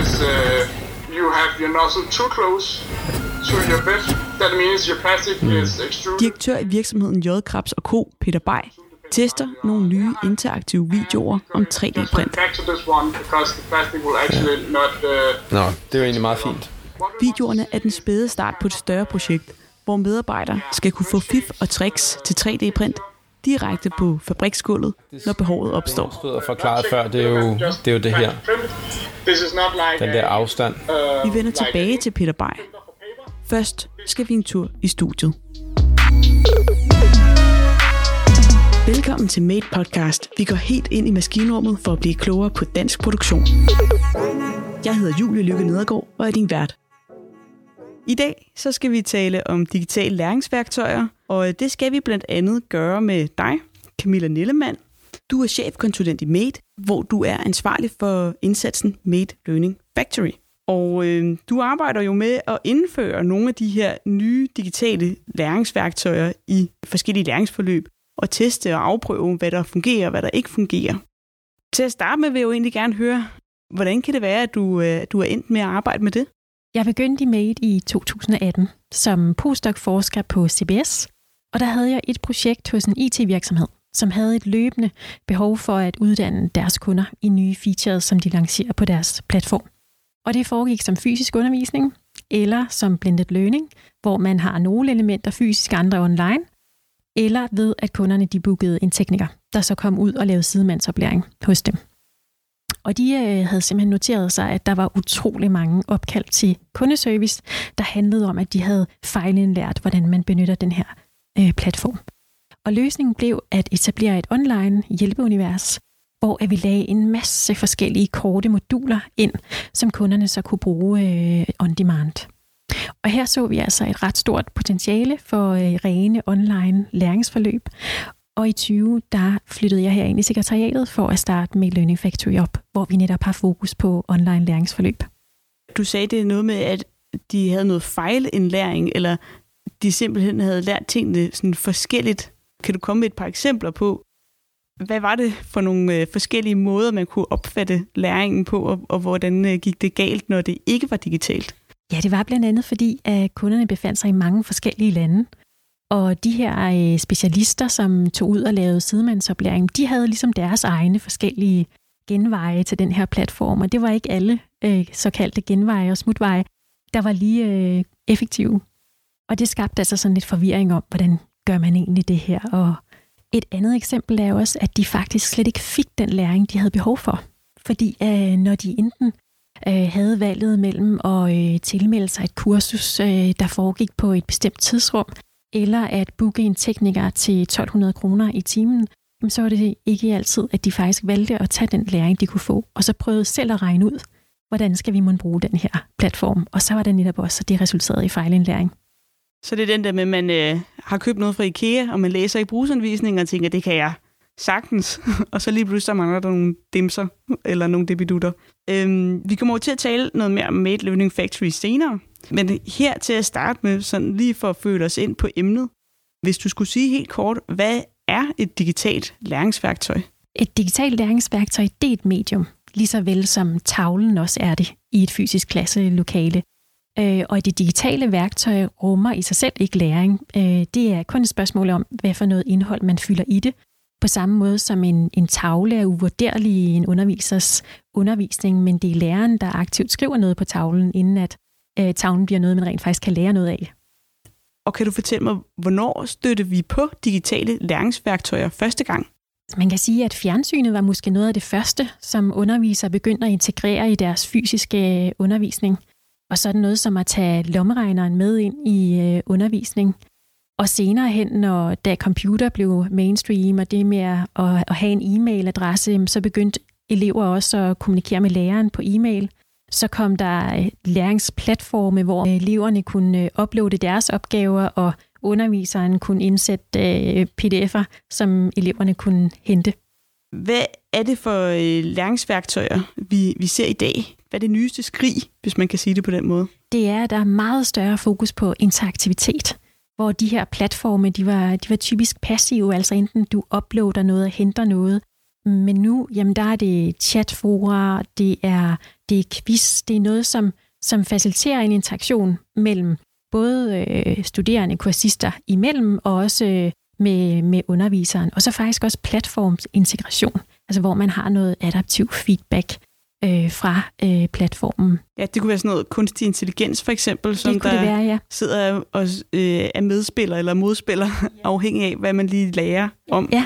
is uh, you have your nozzle too close to your bed. That means your plastic mm. is extruded. Direktør i virksomheden J. Krabs og Co. Peter Bay tester nogle nye interaktive videoer om 3D-print. Back to this one because the plastic will actually not. Uh, Nå, det er egentlig meget fint. Videoerne er den spæde start på et større projekt, hvor medarbejdere skal kunne få fif og tricks til 3D-print direkte på fabriksgulvet, når behovet opstår. Det er forklaret før, det er jo det, er jo det her. Den der afstand. Vi vender tilbage til Peter Bay. Først skal vi en tur i studiet. Velkommen til Made Podcast. Vi går helt ind i maskinrummet for at blive klogere på dansk produktion. Jeg hedder Julie Lykke Nedergaard og er din vært. I dag så skal vi tale om digitale læringsværktøjer, og øh, det skal vi blandt andet gøre med dig, Camilla Nillemann. Du er chefkonsulent i Made, hvor du er ansvarlig for indsatsen Made Learning Factory. Og øh, du arbejder jo med at indføre nogle af de her nye digitale læringsværktøjer i forskellige læringsforløb, og teste og afprøve, hvad der fungerer og hvad der ikke fungerer. Til at starte med vil jeg jo egentlig gerne høre, hvordan kan det være, at du, øh, du er endt med at arbejde med det? Jeg begyndte i MADE i 2018 som postdoc-forsker på CBS, og der havde jeg et projekt hos en IT-virksomhed, som havde et løbende behov for at uddanne deres kunder i nye features, som de lancerer på deres platform. Og det foregik som fysisk undervisning, eller som blended learning, hvor man har nogle elementer fysisk, andre online, eller ved at kunderne de bookede en tekniker, der så kom ud og lavede sidemandsoplæring hos dem. Og de øh, havde simpelthen noteret sig, at der var utrolig mange opkald til kundeservice, der handlede om, at de havde fejlindlært, hvordan man benytter den her øh, platform. Og løsningen blev at etablere et online hjælpeunivers, hvor vi lagde en masse forskellige korte moduler ind, som kunderne så kunne bruge øh, on demand. Og her så vi altså et ret stort potentiale for øh, rene online læringsforløb. Og i 20, der flyttede jeg her ind i sekretariatet for at starte med Learning Factory op, hvor vi netop har fokus på online læringsforløb. Du sagde det noget med, at de havde noget fejlindlæring, eller de simpelthen havde lært tingene sådan forskelligt. Kan du komme med et par eksempler på, hvad var det for nogle øh, forskellige måder, man kunne opfatte læringen på, og, og hvordan øh, gik det galt, når det ikke var digitalt? Ja, det var blandt andet fordi, at kunderne befandt sig i mange forskellige lande. Og de her øh, specialister, som tog ud og lavede sidemandsoplæring, de havde ligesom deres egne forskellige genveje til den her platform. Og det var ikke alle øh, såkaldte genveje og smutveje, der var lige øh, effektive. Og det skabte altså sådan lidt forvirring om, hvordan gør man egentlig det her. Og et andet eksempel er også, at de faktisk slet ikke fik den læring, de havde behov for. Fordi øh, når de enten øh, havde valget mellem at øh, tilmelde sig et kursus, øh, der foregik på et bestemt tidsrum, eller at booke en tekniker til 1200 kroner i timen, så var det ikke altid, at de faktisk valgte at tage den læring, de kunne få, og så prøvede selv at regne ud, hvordan skal vi må bruge den her platform. Og så var det netop også, at det resulterede i fejlindlæring. Så det er den der med, at man øh, har købt noget fra IKEA, og man læser i brugsanvisningen og tænker, det kan jeg sagtens. og så lige pludselig mangler der nogle dimser eller nogle debidutter. Øhm, vi kommer over til at tale noget mere om Made Learning Factory senere. Men her til at starte med, sådan lige for at føle os ind på emnet. Hvis du skulle sige helt kort, hvad er et digitalt læringsværktøj? Et digitalt læringsværktøj, det er et medium, lige så vel som tavlen også er det i et fysisk klasselokale. Øh, og det digitale værktøj rummer i sig selv ikke læring. Øh, det er kun et spørgsmål om, hvad for noget indhold man fylder i det. På samme måde som en, en tavle er uvurderlig i en undervisers undervisning, men det er læreren, der aktivt skriver noget på tavlen, inden at øh, tavlen bliver noget, man rent faktisk kan lære noget af. Og kan du fortælle mig, hvornår støtte vi på digitale læringsværktøjer første gang? Man kan sige, at fjernsynet var måske noget af det første, som undervisere begynder at integrere i deres fysiske undervisning. Og så er det noget som at tage lommeregneren med ind i øh, undervisning. Og senere hen, når da computer blev mainstream, og det med at, at have en e-mailadresse, så begyndte elever også at kommunikere med læreren på e-mail. Så kom der øh, læringsplatforme, hvor eleverne kunne øh, uploade deres opgaver, og underviseren kunne indsætte øh, pdf'er, som eleverne kunne hente. Hvad er det for læringsværktøjer, vi, vi ser i dag? Hvad er det nyeste skrig, hvis man kan sige det på den måde? Det er, at der er meget større fokus på interaktivitet hvor de her platforme, de var, de var typisk passive, altså enten du uploader noget og henter noget, men nu, jamen der er det chatfora, det er det er quiz, det er noget, som, som faciliterer en interaktion mellem både øh, studerende, kursister imellem, og også øh, med, med underviseren. Og så faktisk også platformsintegration, altså hvor man har noget adaptiv feedback øh, fra øh, platformen. Ja, det kunne være sådan noget kunstig intelligens for eksempel, som der være, ja. sidder og øh, er medspiller eller modspiller, ja. afhængig af, hvad man lige lærer om. Ja,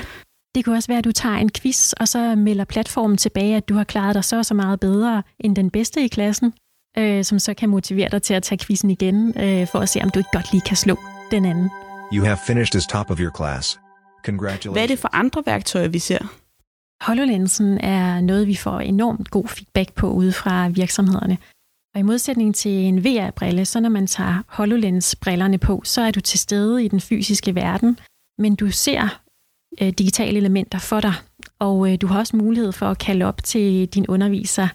det kunne også være, at du tager en quiz, og så melder platformen tilbage, at du har klaret dig så og så meget bedre end den bedste i klassen, øh, som så kan motivere dig til at tage quizzen igen, øh, for at se, om du ikke godt lige kan slå den anden. You have finished as top of your class. Congratulations. Hvad er det for andre værktøjer, vi ser? HoloLensen er noget, vi får enormt god feedback på ude fra virksomhederne. Og i modsætning til en VR-brille, så når man tager HoloLens-brillerne på, så er du til stede i den fysiske verden, men du ser øh, digitale elementer for dig, og øh, du har også mulighed for at kalde op til din underviser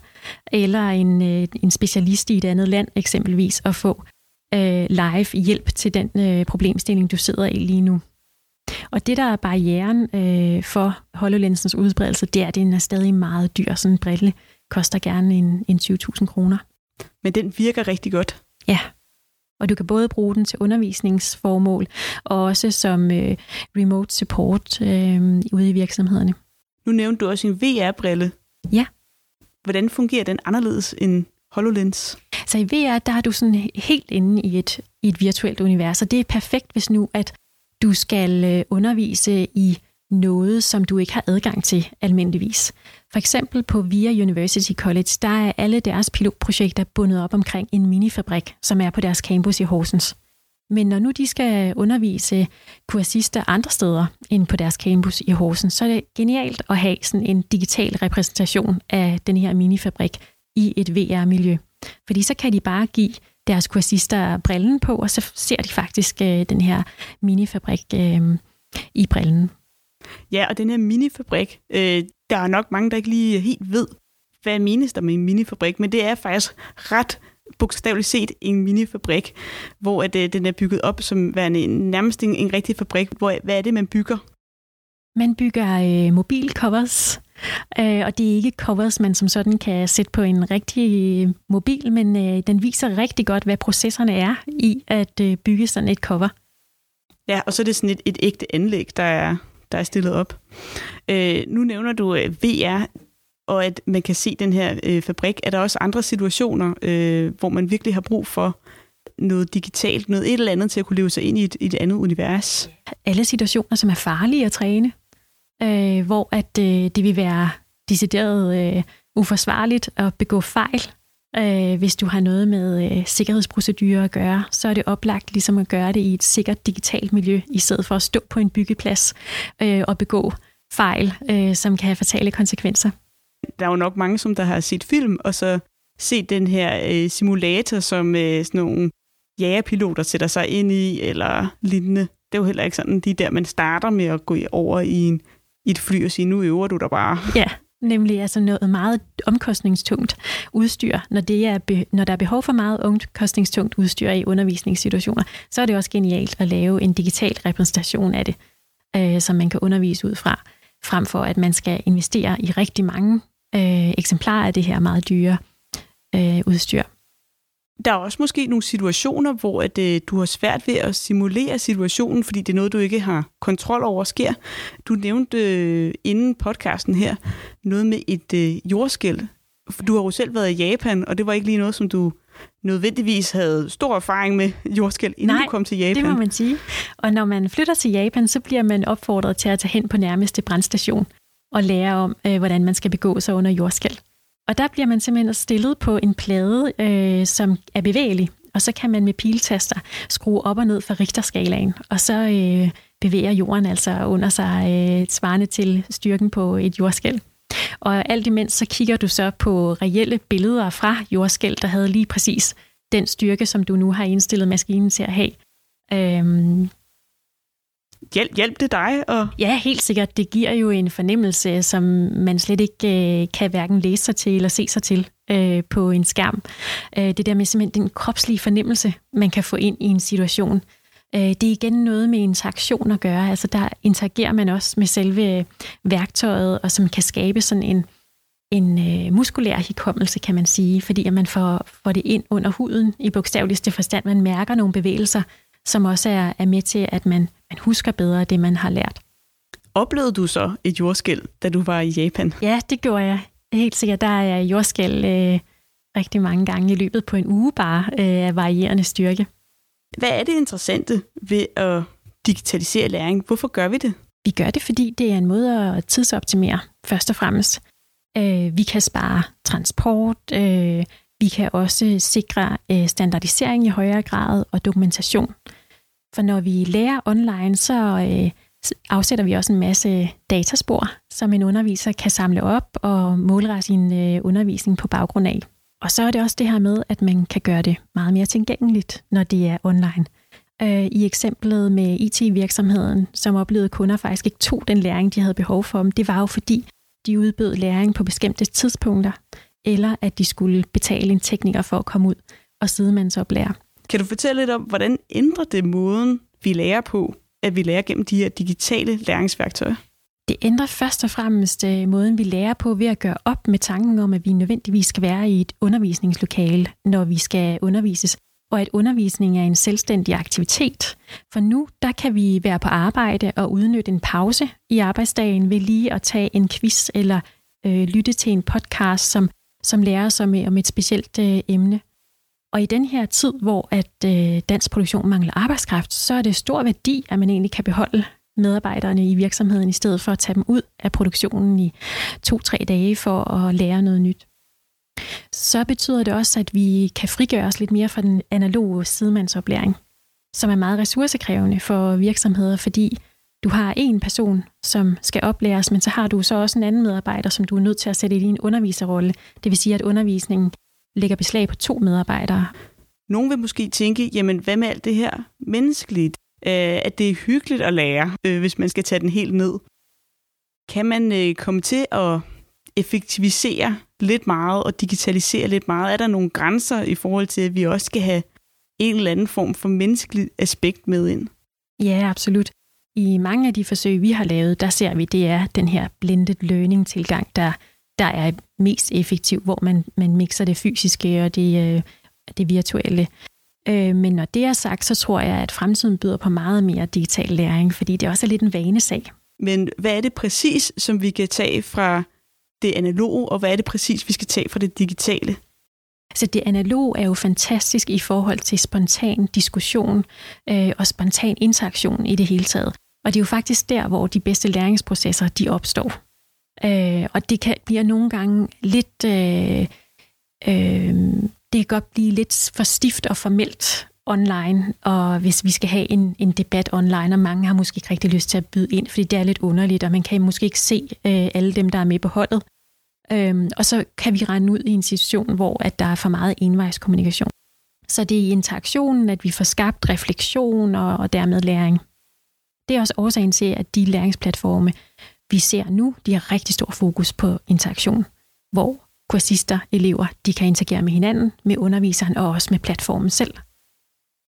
eller en, øh, en specialist i et andet land eksempelvis, og få øh, live hjælp til den øh, problemstilling, du sidder i lige nu. Og det, der er barrieren øh, for HoloLensens udbredelse, det er, at den er stadig meget dyr. Sådan en brille koster gerne en, en 20.000 kroner. Men den virker rigtig godt. Ja, og du kan både bruge den til undervisningsformål, og også som øh, remote support øh, ude i virksomhederne. Nu nævnte du også en VR-brille. Ja. Hvordan fungerer den anderledes end HoloLens? Så i VR, der er du sådan helt inde i et, i et virtuelt univers, og det er perfekt, hvis nu, at du skal øh, undervise i noget, som du ikke har adgang til almindeligvis. For eksempel på VIA University College, der er alle deres pilotprojekter bundet op omkring en minifabrik, som er på deres campus i Horsens. Men når nu de skal undervise kursister andre steder end på deres campus i Horsens, så er det genialt at have sådan en digital repræsentation af den her minifabrik i et VR-miljø. Fordi så kan de bare give deres kursister brillen på, og så ser de faktisk øh, den her minifabrik øh, i brillen. Ja, og den her minifabrik, øh, der er nok mange, der ikke lige helt ved, hvad menes der med en minifabrik, men det er faktisk ret bogstaveligt set en minifabrik, hvor at, øh, den er bygget op som værende en, nærmest en, en rigtig fabrik. Hvor, hvad er det, man bygger? Man bygger øh, mobilcovers, øh, og det er ikke covers, man som sådan kan sætte på en rigtig mobil, men øh, den viser rigtig godt, hvad processerne er i at øh, bygge sådan et cover. Ja, og så er det sådan et, et ægte anlæg, der er, der er stillet op. Øh, nu nævner du øh, VR, og at man kan se den her øh, fabrik. Er der også andre situationer, øh, hvor man virkelig har brug for noget digitalt, noget et eller andet til at kunne leve sig ind i et, i et andet univers? Alle situationer, som er farlige at træne, øh, hvor at øh, det vil være decideret øh, uforsvarligt at begå fejl. Øh, hvis du har noget med øh, sikkerhedsprocedurer at gøre, så er det oplagt ligesom at gøre det i et sikkert digitalt miljø, i stedet for at stå på en byggeplads øh, og begå fejl, øh, som kan have fatale konsekvenser. Der er jo nok mange, som der har set film, og så set den her øh, simulator, som øh, sådan nogle jagerpiloter sætter sig ind i, eller lignende. Det er jo heller ikke sådan, de der, man starter med at gå over i, en, i et fly og sige, nu øver du dig bare. Ja, nemlig altså noget meget omkostningstungt udstyr. Når, det er når der er behov for meget omkostningstungt udstyr i undervisningssituationer, så er det også genialt at lave en digital repræsentation af det, øh, som man kan undervise ud fra, frem for at man skal investere i rigtig mange øh, eksemplarer af det her meget dyre øh, udstyr. Der er også måske nogle situationer, hvor at, øh, du har svært ved at simulere situationen, fordi det er noget, du ikke har kontrol over sker. Du nævnte øh, inden podcasten her noget med et øh, jordskæld. Du har jo selv været i Japan, og det var ikke lige noget, som du nødvendigvis havde stor erfaring med jordskæld, inden Nej, du kom til Japan. det må man sige. Og når man flytter til Japan, så bliver man opfordret til at tage hen på nærmeste brandstation og lære om, øh, hvordan man skal begå sig under jordskæld. Og der bliver man simpelthen stillet på en plade, øh, som er bevægelig, og så kan man med piltaster skrue op og ned for Richterskalaen, og så øh, bevæger jorden altså under sig øh, svarende til styrken på et jordskæld. Og alt imens så kigger du så på reelle billeder fra jordskæld, der havde lige præcis den styrke, som du nu har indstillet maskinen til at have. Øhm, Hjælp, hjælp det dig? Og... Ja, helt sikkert. Det giver jo en fornemmelse, som man slet ikke øh, kan hverken læse sig til eller se sig til øh, på en skærm. Øh, det der med simpelthen den kropslige fornemmelse, man kan få ind i en situation. Øh, det er igen noget med interaktion at gøre. Altså der interagerer man også med selve øh, værktøjet, og som kan skabe sådan en, en øh, muskulær hukommelse, kan man sige, fordi at man får, får det ind under huden i bogstaveligste forstand. Man mærker nogle bevægelser, som også er, er med til, at man, man husker bedre det, man har lært. Oplevede du så et jordskæld, da du var i Japan? Ja, det gjorde jeg. Helt sikkert. Der er jordskæld øh, rigtig mange gange i løbet på en uge bare øh, af varierende styrke. Hvad er det interessante ved at digitalisere læring? Hvorfor gør vi det? Vi gør det, fordi det er en måde at tidsoptimere, først og fremmest. Øh, vi kan spare transport, øh, vi kan også sikre øh, standardisering i højere grad og dokumentation. For når vi lærer online, så øh, afsætter vi også en masse dataspor, som en underviser kan samle op og målrette sin øh, undervisning på baggrund af. Og så er det også det her med, at man kan gøre det meget mere tilgængeligt, når det er online. Øh, I eksemplet med IT-virksomheden, som oplevede kunder faktisk ikke tog den læring, de havde behov for, det var jo fordi, de udbød læring på bestemte tidspunkter, eller at de skulle betale en tekniker for at komme ud og sidemandsoplære. Kan du fortælle lidt om, hvordan ændrer det måden, vi lærer på, at vi lærer gennem de her digitale læringsværktøjer? Det ændrer først og fremmest øh, måden, vi lærer på ved at gøre op med tanken om, at vi nødvendigvis skal være i et undervisningslokale, når vi skal undervises, og at undervisning er en selvstændig aktivitet. For nu, der kan vi være på arbejde og udnytte en pause i arbejdsdagen ved lige at tage en quiz eller øh, lytte til en podcast, som, som lærer os om, om et specielt øh, emne. Og i den her tid, hvor at øh, dansk produktion mangler arbejdskraft, så er det stor værdi, at man egentlig kan beholde medarbejderne i virksomheden, i stedet for at tage dem ud af produktionen i to-tre dage for at lære noget nyt. Så betyder det også, at vi kan frigøre os lidt mere fra den analoge sidemandsoplæring, som er meget ressourcekrævende for virksomheder, fordi du har en person, som skal oplæres, men så har du så også en anden medarbejder, som du er nødt til at sætte i din underviserrolle. Det vil sige, at undervisningen lægger beslag på to medarbejdere. Nogle vil måske tænke, jamen hvad med alt det her menneskeligt? Øh, at det er hyggeligt at lære, øh, hvis man skal tage den helt ned. Kan man øh, komme til at effektivisere lidt meget og digitalisere lidt meget? Er der nogle grænser i forhold til, at vi også skal have en eller anden form for menneskeligt aspekt med ind? Ja, absolut. I mange af de forsøg, vi har lavet, der ser vi, det er den her blended learning tilgang, der, der er mest effektiv, hvor man, man mixer det fysiske og det, det virtuelle. Øh, men når det er sagt, så tror jeg, at fremtiden byder på meget mere digital læring, fordi det også er lidt en vanesag. Men hvad er det præcis, som vi kan tage fra det analoge, og hvad er det præcis, vi skal tage fra det digitale? Altså det analoge er jo fantastisk i forhold til spontan diskussion øh, og spontan interaktion i det hele taget. Og det er jo faktisk der, hvor de bedste læringsprocesser de opstår. Øh, og det kan blive nogle gange lidt øh, øh, det kan godt blive lidt for stift og formelt online, og hvis vi skal have en, en debat online, og mange har måske ikke rigtig lyst til at byde ind, fordi det er lidt underligt, og man kan måske ikke se øh, alle dem, der er med på holdet. Øhm, og så kan vi rende ud i en situation, hvor at der er for meget envejskommunikation. Så det er i interaktionen, at vi får skabt refleksion og, og dermed læring. Det er også årsagen til, at de læringsplatforme, vi ser nu, de har rigtig stor fokus på interaktion, hvor kursister, elever, de kan interagere med hinanden, med underviseren og også med platformen selv.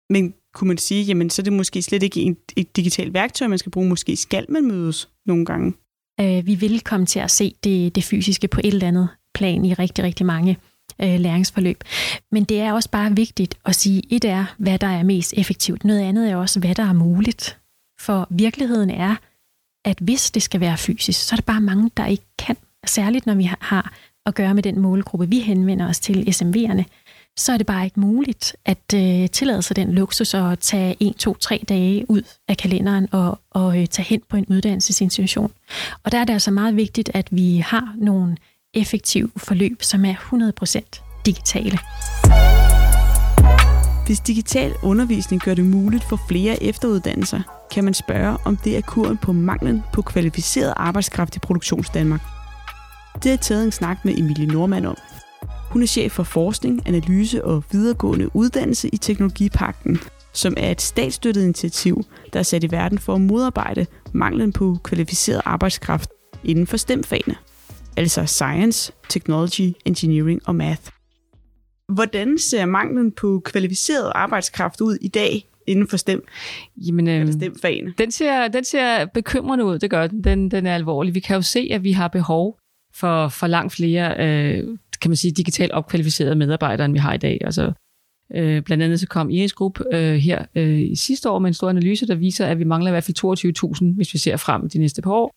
Men kunne man sige, jamen så er det måske slet ikke et, et digitalt værktøj, man skal bruge. Måske skal man mødes nogle gange. Øh, vi vil komme til at se det, det fysiske på et eller andet plan i rigtig, rigtig mange øh, læringsforløb. Men det er også bare vigtigt at sige, et er, hvad der er mest effektivt. Noget andet er også, hvad der er muligt. For virkeligheden er, at hvis det skal være fysisk, så er der bare mange, der ikke kan. Særligt når vi har at gøre med den målgruppe, vi henvender os til, SMV'erne, så er det bare ikke muligt at øh, tillade sig den luksus at tage en, to, tre dage ud af kalenderen og, og øh, tage hen på en uddannelsesinstitution. Og der er det altså meget vigtigt, at vi har nogle effektive forløb, som er 100% digitale. Hvis digital undervisning gør det muligt for flere efteruddannelser, kan man spørge, om det er kuren på manglen på kvalificeret arbejdskraft i Produktionsdanmark. Det har taget en snak med Emilie Normand om. Hun er chef for forskning, analyse og videregående uddannelse i Teknologipakten, som er et statsstøttet initiativ, der er sat i verden for at modarbejde manglen på kvalificeret arbejdskraft inden for STEM-fagene. Altså Science, Technology, Engineering og Math. Hvordan ser manglen på kvalificeret arbejdskraft ud i dag inden for STEM? Jamen, øh, STEM-fagene? Den ser, den ser bekymrende ud, det gør den. den. Den er alvorlig. Vi kan jo se, at vi har behov for, for langt flere, øh, kan man sige, digitalt opkvalificerede medarbejdere, end vi har i dag. Altså, øh, blandt andet så kom IS Group øh, her øh, i sidste år med en stor analyse, der viser, at vi mangler i hvert fald 22.000, hvis vi ser frem de næste par år,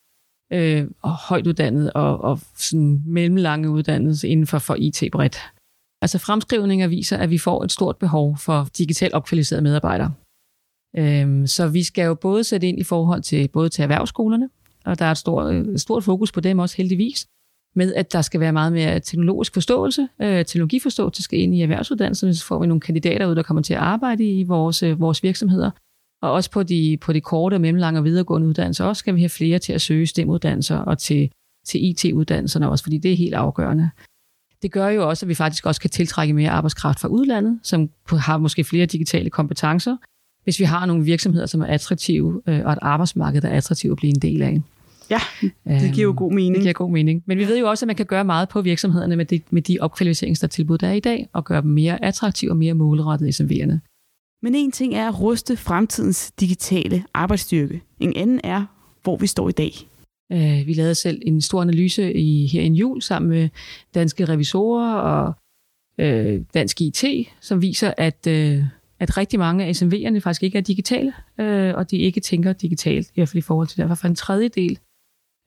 øh, og højt uddannet og, og sådan mellemlange uddannelse inden for, for IT bredt. Altså fremskrivninger viser, at vi får et stort behov for digitalt opkvalificerede medarbejdere. Øhm, så vi skal jo både sætte ind i forhold til både til erhvervsskolerne, og der er et stort, et stort fokus på dem også heldigvis, med at der skal være meget mere teknologisk forståelse. Øh, teknologiforståelse skal ind i erhvervsuddannelserne, så får vi nogle kandidater ud, der kommer til at arbejde i vores, øh, vores virksomheder. Og også på de, på de korte, mellemlange og videregående uddannelser, også skal vi have flere til at søge STEM-uddannelser og til, til IT-uddannelserne også, fordi det er helt afgørende. Det gør jo også, at vi faktisk også kan tiltrække mere arbejdskraft fra udlandet, som har måske flere digitale kompetencer, hvis vi har nogle virksomheder, som er attraktive, øh, og et arbejdsmarked, der er attraktivt at blive en del af. Ja, det giver jo god mening. Det giver god mening. Men vi ved jo også, at man kan gøre meget på virksomhederne med de, med de opkvalificeringstilbud, der er i dag, og gøre dem mere attraktive og mere målrettede i SMV'erne. Men en ting er at ruste fremtidens digitale arbejdsstyrke. En anden er, hvor vi står i dag. Uh, vi lavede selv en stor analyse i, her i jul sammen med danske revisorer og uh, dansk IT, som viser, at, uh, at rigtig mange af SMV'erne faktisk ikke er digitale, øh, og de ikke tænker digitalt, i hvert fald i forhold til derfor for en tredjedel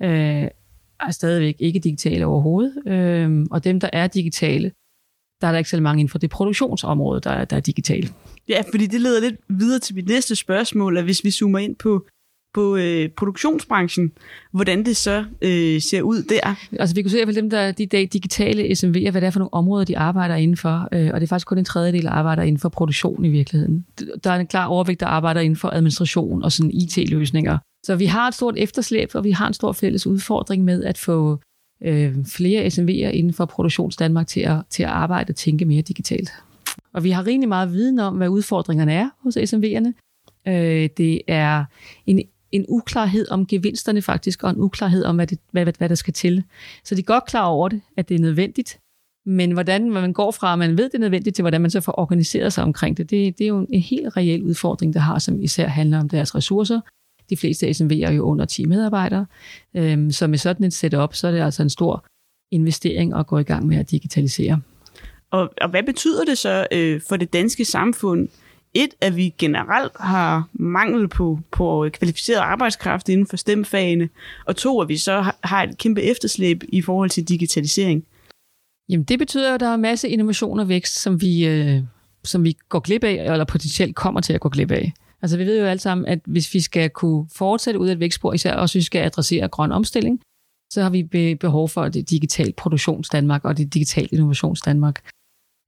øh, er stadigvæk ikke digitale overhovedet. Øh, og dem, der er digitale, der er der ikke så mange inden for det produktionsområde, der, der er digitale. Ja, fordi det leder lidt videre til mit næste spørgsmål, at hvis vi zoomer ind på, på øh, produktionsbranchen, hvordan det så øh, ser ud der. Altså vi kunne se at dem, der de dag digitale SMV'er, hvad det er for nogle områder, de arbejder indenfor, øh, og det er faktisk kun en tredjedel, der arbejder inden for produktion i virkeligheden. Der er en klar overvægt, der arbejder inden for administration og sådan IT-løsninger. Så vi har et stort efterslæb, og vi har en stor fælles udfordring med at få øh, flere SMV'er inden for Produktions Danmark til at, til at arbejde og tænke mere digitalt. Og vi har rimelig meget viden om, hvad udfordringerne er hos SMV'erne. Øh, det er en, en uklarhed om gevinsterne faktisk, og en uklarhed om, hvad, det, hvad, hvad, hvad der skal til. Så de er godt klar over det, at det er nødvendigt, men hvordan man går fra, at man ved, det er nødvendigt, til hvordan man så får organiseret sig omkring det, det, det er jo en helt reel udfordring, der har, som især handler om deres ressourcer, de fleste SMV'er er jo under 10 medarbejdere. Øhm, så med sådan et setup, så er det altså en stor investering at gå i gang med at digitalisere. Og, og hvad betyder det så øh, for det danske samfund? Et, at vi generelt har mangel på, på kvalificeret arbejdskraft inden for stemfagene, og to, at vi så har et kæmpe efterslæb i forhold til digitalisering. Jamen det betyder jo, at der er en masse innovation og vækst, som vi, øh, som vi går glip af, eller potentielt kommer til at gå glip af. Altså vi ved jo alle sammen, at hvis vi skal kunne fortsætte ud af et vækstspor, især også hvis vi skal adressere grøn omstilling, så har vi behov for det digitale produktions Danmark og det digitale innovations Danmark.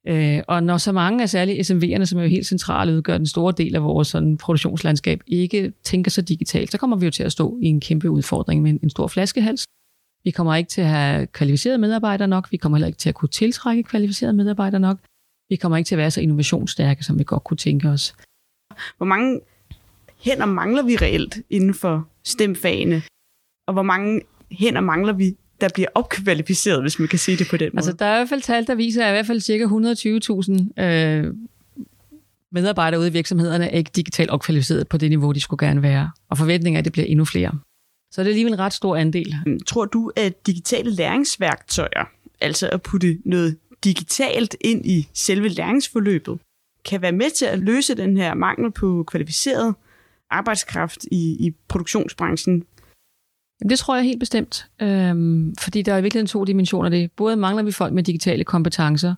Øh, og når så mange af særligt SMV'erne, som er jo helt centrale, udgør den store del af vores sådan, produktionslandskab, ikke tænker så digitalt, så kommer vi jo til at stå i en kæmpe udfordring med en stor flaskehals. Vi kommer ikke til at have kvalificerede medarbejdere nok, vi kommer heller ikke til at kunne tiltrække kvalificerede medarbejdere nok, vi kommer ikke til at være så innovationsstærke, som vi godt kunne tænke os. Hvor mange hænder mangler vi reelt inden for stemfagene? Og hvor mange hænder mangler vi, der bliver opkvalificeret, hvis man kan sige det på den måde? Altså, der er i hvert fald tal, der viser, at i hvert fald cirka 120.000 øh, medarbejdere ude i virksomhederne er ikke digitalt opkvalificeret på det niveau, de skulle gerne være. Og forventningen er, at det bliver endnu flere. Så det er alligevel en ret stor andel. Tror du, at digitale læringsværktøjer, altså at putte noget digitalt ind i selve læringsforløbet, kan være med til at løse den her mangel på kvalificeret arbejdskraft i, i produktionsbranchen? Det tror jeg helt bestemt, øhm, fordi der er i virkeligheden to dimensioner det. Både mangler vi folk med digitale kompetencer,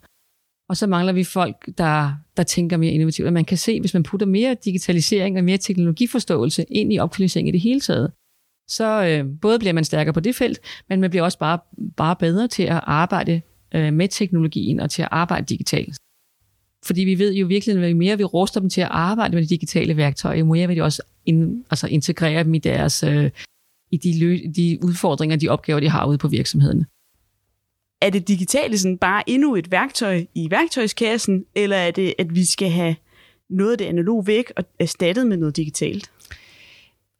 og så mangler vi folk, der, der tænker mere innovativt. Og man kan se, hvis man putter mere digitalisering og mere teknologiforståelse ind i opkvalificering i det hele taget, så øh, både bliver man stærkere på det felt, men man bliver også bare, bare bedre til at arbejde øh, med teknologien og til at arbejde digitalt. Fordi vi ved jo virkelig, at jo mere vi ruster dem til at arbejde med de digitale værktøjer, jo mere vil de også ind, altså integrere dem i deres øh, i de, lø, de udfordringer, de opgaver, de har ude på virksomheden. Er det digitale sådan bare endnu et værktøj i værktøjskassen, eller er det, at vi skal have noget af det analog væk og erstattet med noget digitalt?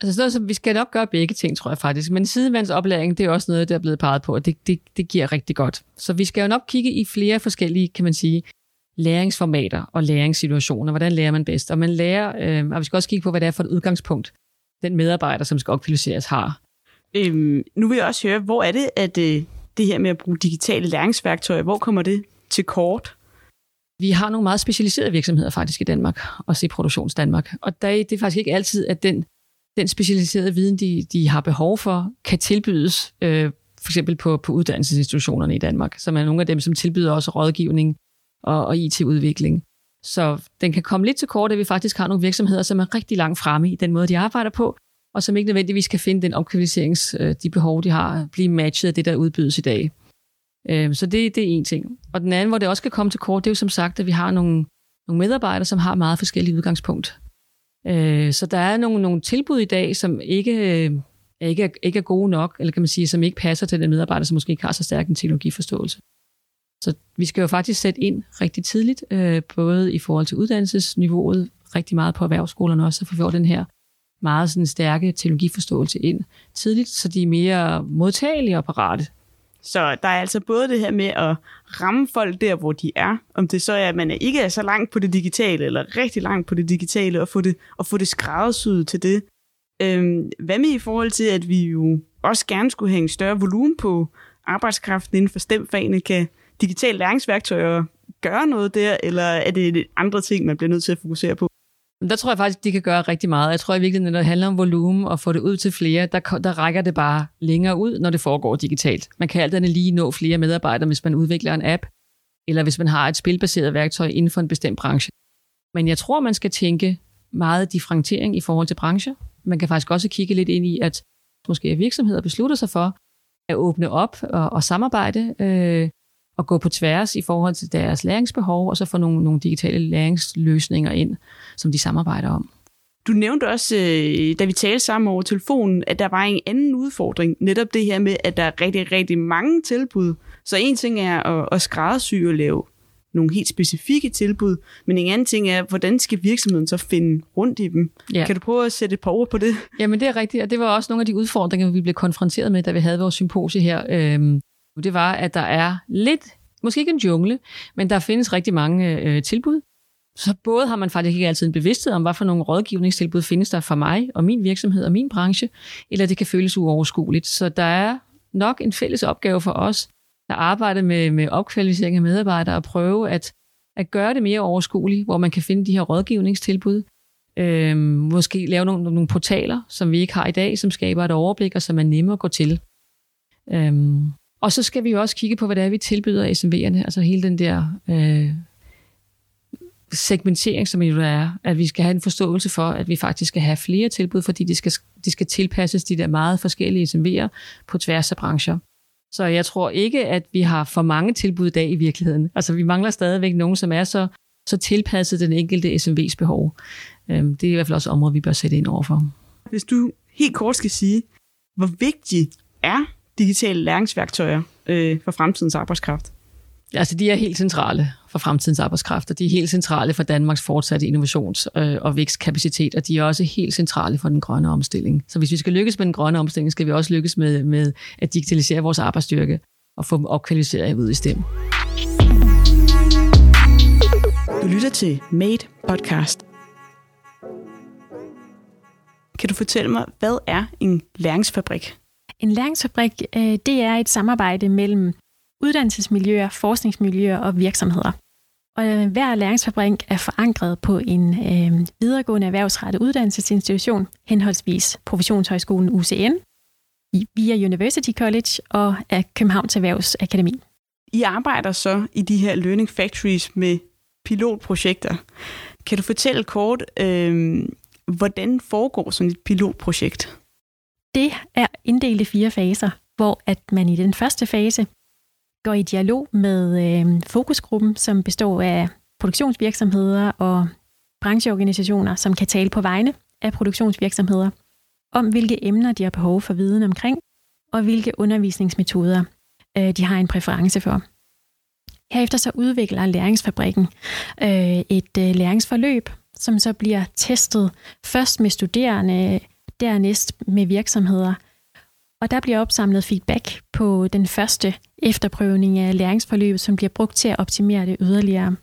Altså, så, vi skal nok gøre begge ting, tror jeg faktisk. Men sidevandsoplæring, det er også noget, der er blevet peget på, og det, det, det giver rigtig godt. Så vi skal jo nok kigge i flere forskellige, kan man sige, læringsformater og læringssituationer. Hvordan lærer man bedst? Og man lærer, øh, og vi skal også kigge på, hvad det er for et udgangspunkt, den medarbejder, som skal opkvalificeres, har. Øhm, nu vil jeg også høre, hvor er det, at, øh, det her med at bruge digitale læringsværktøjer, hvor kommer det til kort? Vi har nogle meget specialiserede virksomheder faktisk i Danmark, også i Produktionsdanmark. Og der, det er faktisk ikke altid, at den, den specialiserede viden, de, de har behov for, kan tilbydes øh, for eksempel på, på uddannelsesinstitutionerne i Danmark, som er nogle af dem, som tilbyder også rådgivning og, og IT-udvikling. Så den kan komme lidt til kort, at vi faktisk har nogle virksomheder, som er rigtig langt fremme i den måde, de arbejder på, og som ikke nødvendigvis kan finde den opkvalificerings, øh, de behov, de har, blive matchet af det, der udbydes i dag. Øhm, så det, det er en ting. Og den anden, hvor det også kan komme til kort, det er jo som sagt, at vi har nogle, nogle medarbejdere, som har meget forskellige udgangspunkt. Øh, så der er nogle, nogle tilbud i dag, som ikke, øh, ikke, er, ikke er gode nok, eller kan man sige, som ikke passer til den medarbejder, som måske ikke har så stærk en teknologiforståelse. Så vi skal jo faktisk sætte ind rigtig tidligt, øh, både i forhold til uddannelsesniveauet, rigtig meget på erhvervsskolerne også, at få den her meget sådan stærke teknologiforståelse ind tidligt, så de er mere modtagelige og parate. Så der er altså både det her med at ramme folk der, hvor de er, om det så er, at man ikke er så langt på det digitale, eller rigtig langt på det digitale, og få det, og få det skræddersyet til det. Øhm, hvad med i forhold til, at vi jo også gerne skulle have en større volumen på arbejdskraften inden for stemfagene? Kan digitale læringsværktøjer gøre noget der, eller er det andre ting, man bliver nødt til at fokusere på? Der tror jeg faktisk, de kan gøre rigtig meget. Jeg tror i virkeligheden, når det handler om volumen og få det ud til flere, der, der rækker det bare længere ud, når det foregår digitalt. Man kan alt andet lige nå flere medarbejdere, hvis man udvikler en app, eller hvis man har et spilbaseret værktøj inden for en bestemt branche. Men jeg tror, man skal tænke meget differentiering i forhold til brancher. Man kan faktisk også kigge lidt ind i, at måske virksomheder beslutter sig for at åbne op og, og samarbejde øh, at gå på tværs i forhold til deres læringsbehov, og så få nogle, nogle digitale læringsløsninger ind, som de samarbejder om. Du nævnte også, øh, da vi talte sammen over telefonen, at der var en anden udfordring. Netop det her med, at der er rigtig, rigtig mange tilbud. Så en ting er at, at skræddersy og lave nogle helt specifikke tilbud, men en anden ting er, hvordan skal virksomheden så finde rundt i dem? Ja. Kan du prøve at sætte et par ord på det? Jamen det er rigtigt, og det var også nogle af de udfordringer, vi blev konfronteret med, da vi havde vores symposie her. Øhm, det var, at der er lidt, måske ikke en jungle, men der findes rigtig mange øh, tilbud. Så både har man faktisk ikke altid en bevidsthed om, hvad for nogle rådgivningstilbud findes der for mig og min virksomhed og min branche, eller det kan føles uoverskueligt. Så der er nok en fælles opgave for os, der arbejder med, med opkvalificering af medarbejdere, at prøve at, at gøre det mere overskueligt, hvor man kan finde de her rådgivningstilbud. Øhm, måske lave nogle, nogle portaler, som vi ikke har i dag, som skaber et overblik, og som er nemme at gå til. Øhm, og så skal vi jo også kigge på, hvad det er, vi tilbyder SMV'erne, altså hele den der øh, segmentering, som jo er, at vi skal have en forståelse for, at vi faktisk skal have flere tilbud, fordi de skal, de skal tilpasses de der meget forskellige SMV'er på tværs af brancher. Så jeg tror ikke, at vi har for mange tilbud i dag i virkeligheden. Altså vi mangler stadigvæk nogen, som er så, så tilpasset den enkelte SMV's behov. Øhm, det er i hvert fald også områder, vi bør sætte ind overfor. Hvis du helt kort skal sige, hvor vigtig er digitale læringsværktøjer øh, for fremtidens arbejdskraft? Altså, de er helt centrale for fremtidens arbejdskraft, og de er helt centrale for Danmarks fortsatte innovations- øh, og vækstkapacitet, og de er også helt centrale for den grønne omstilling. Så hvis vi skal lykkes med den grønne omstilling, skal vi også lykkes med, med at digitalisere vores arbejdsstyrke og få dem opkvalificeret ud i stem. Du lytter til Made Podcast. Kan du fortælle mig, hvad er en læringsfabrik? En læringsfabrik, øh, det er et samarbejde mellem uddannelsesmiljøer, forskningsmiljøer og virksomheder. Og øh, hver læringsfabrik er forankret på en øh, videregående erhvervsrettet uddannelsesinstitution, henholdsvis Professionshøjskolen UCN, via University College og af Københavns Erhvervsakademi. I arbejder så i de her Learning Factories med pilotprojekter. Kan du fortælle kort, øh, hvordan foregår sådan et pilotprojekt? Det er inddelt i fire faser, hvor at man i den første fase går i dialog med øh, fokusgruppen, som består af produktionsvirksomheder og brancheorganisationer, som kan tale på vegne af produktionsvirksomheder, om hvilke emner de har behov for viden omkring, og hvilke undervisningsmetoder øh, de har en præference for. Herefter så udvikler læringsfabrikken øh, et øh, læringsforløb, som så bliver testet først med studerende, dernæst med virksomheder. Og der bliver opsamlet feedback på den første efterprøvning af læringsforløbet, som bliver brugt til at optimere det yderligere.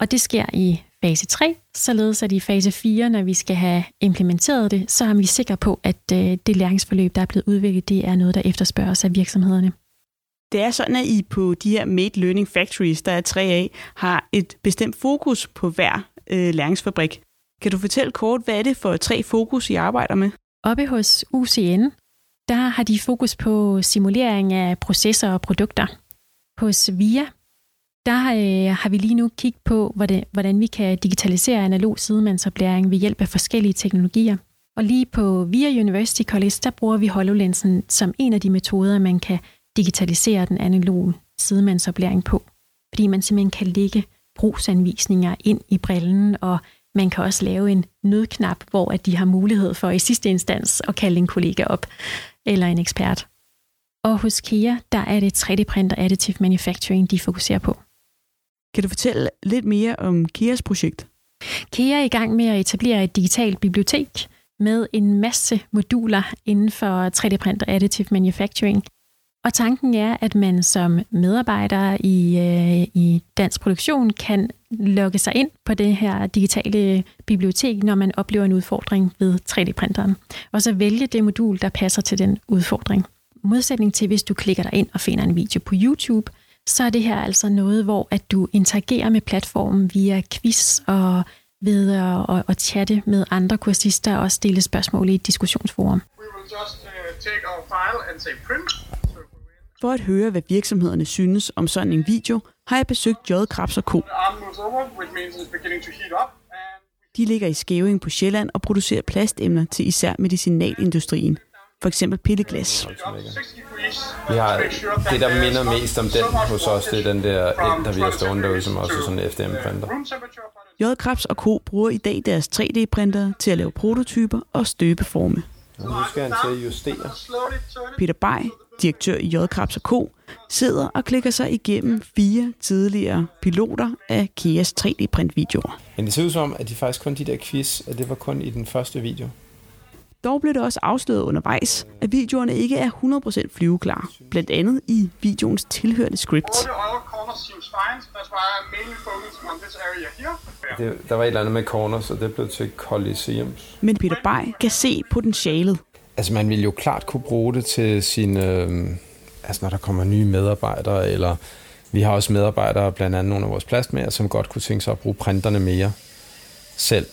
Og det sker i fase 3, således at i fase 4, når vi skal have implementeret det, så er vi sikre på, at øh, det læringsforløb, der er blevet udviklet, det er noget, der efterspørges af virksomhederne. Det er sådan, at I på de her Made Learning Factories, der er tre af, har et bestemt fokus på hver øh, læringsfabrik. Kan du fortælle kort, hvad er det for tre fokus, I arbejder med? Oppe hos UCN, der har de fokus på simulering af processer og produkter. Hos VIA, der øh, har vi lige nu kigget på, hvordan, hvordan vi kan digitalisere analog sidemandsoplæring ved hjælp af forskellige teknologier. Og lige på VIA University College, der bruger vi HoloLensen som en af de metoder, man kan digitalisere den analoge sidemandsoplæring på. Fordi man simpelthen kan lægge brugsanvisninger ind i brillen, og man kan også lave en nødknap, hvor at de har mulighed for i sidste instans at kalde en kollega op, eller en ekspert. Og hos KIA, der er det 3D-printer additive manufacturing, de fokuserer på. Kan du fortælle lidt mere om KIAs projekt? KIA er i gang med at etablere et digitalt bibliotek med en masse moduler inden for 3D-printer additive manufacturing, og tanken er, at man som medarbejder i, øh, i dansk produktion kan logge sig ind på det her digitale bibliotek, når man oplever en udfordring ved 3D-printeren. Og så vælge det modul, der passer til den udfordring. Modsætning til, hvis du klikker dig ind og finder en video på YouTube, så er det her altså noget, hvor at du interagerer med platformen via quiz og ved at, at, at chatte med andre kursister og stille spørgsmål i et diskussionsforum. Uh. For at høre, hvad virksomhederne synes om sådan en video, har jeg besøgt J. Krabs Co. De ligger i Skæving på Sjælland og producerer plastemner til især medicinalindustrien. For eksempel pilleglas. Vi har det, der minder mest om den hos os, det er den der ind, der vi har stående derude, som også er sådan en FDM-printer. J. Krabs og Co. bruger i dag deres 3D-printer til at lave prototyper og støbeforme. Nu skal han til at justere. Peter Bay, direktør i J. Krabs Co., sidder og klikker sig igennem fire tidligere piloter af Kias 3D-printvideoer. Men det ser ud som om, at de faktisk kun de der quiz, at det var kun i den første video. Dog blev det også afsløret undervejs, at videoerne ikke er 100% flyveklare, blandt andet i videoens tilhørende script. Det, der var et eller andet med corners, og det blev til Coliseums. Men Peter Bay kan se potentialet. Altså man ville jo klart kunne bruge det til sine, øh, altså når der kommer nye medarbejdere, eller vi har også medarbejdere, blandt andet nogle af vores plastmager, som godt kunne tænke sig at bruge printerne mere selv.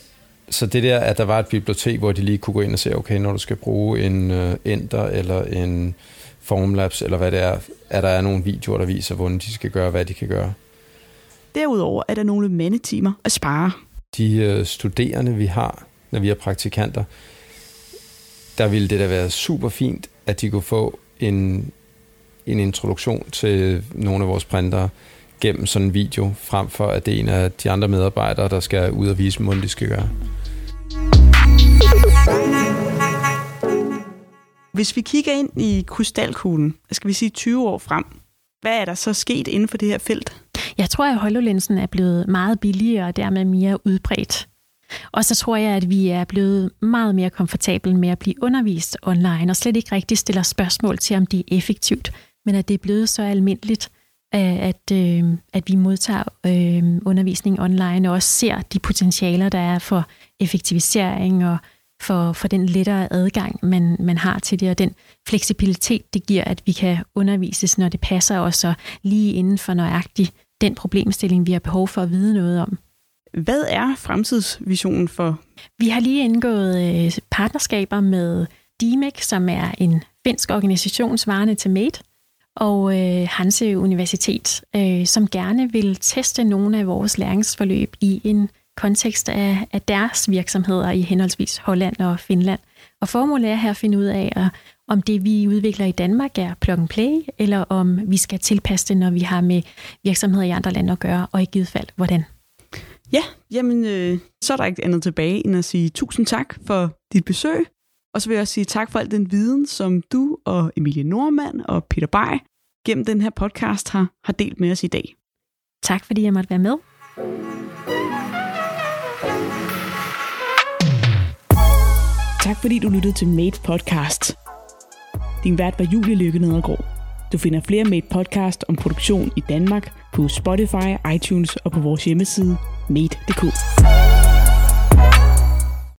Så det der, at der var et bibliotek, hvor de lige kunne gå ind og se, okay, når du skal bruge en øh, Enter eller en Formlabs, eller hvad det er, at der er nogle videoer, der viser, hvordan de skal gøre, hvad de kan gøre. Derudover er der nogle mandetimer at spare. De øh, studerende, vi har, når vi er praktikanter, der ville det da være super fint, at de kunne få en, en introduktion til nogle af vores printere gennem sådan en video, frem for at det er en af de andre medarbejdere, der skal ud og vise dem, hvordan de skal gøre. Hvis vi kigger ind i krystalkuglen, skal vi sige 20 år frem, hvad er der så sket inden for det her felt? Jeg tror, at HoloLensen er blevet meget billigere og dermed mere udbredt. Og så tror jeg, at vi er blevet meget mere komfortable med at blive undervist online, og slet ikke rigtig stiller spørgsmål til, om det er effektivt, men at det er blevet så almindeligt, at, øh, at vi modtager øh, undervisning online, og også ser de potentialer, der er for effektivisering og for, for den lettere adgang, man, man har til det, og den fleksibilitet, det giver, at vi kan undervises, når det passer os, og lige inden for nøjagtigt den problemstilling, vi har behov for at vide noget om. Hvad er fremtidsvisionen for? Vi har lige indgået øh, partnerskaber med DIMEC, som er en finsk organisation svarende til MADE, og øh, Hanse Universitet, øh, som gerne vil teste nogle af vores læringsforløb i en kontekst af, af deres virksomheder i henholdsvis Holland og Finland. Og formålet er her at finde ud af, om det vi udvikler i Danmark er plug and play, eller om vi skal tilpasse det, når vi har med virksomheder i andre lande at gøre, og i givet fald, hvordan. Ja, jamen, øh, så er der ikke andet tilbage end at sige tusind tak for dit besøg. Og så vil jeg også sige tak for al den viden, som du og Emilie Normand og Peter Bay gennem den her podcast har, har delt med os i dag. Tak fordi jeg måtte være med. Tak fordi du lyttede til Made Podcast. Din vært var Julie Lykke Nedergaard. Du finder flere Made Podcast om produktion i Danmark på Spotify, iTunes og på vores hjemmeside made.dk.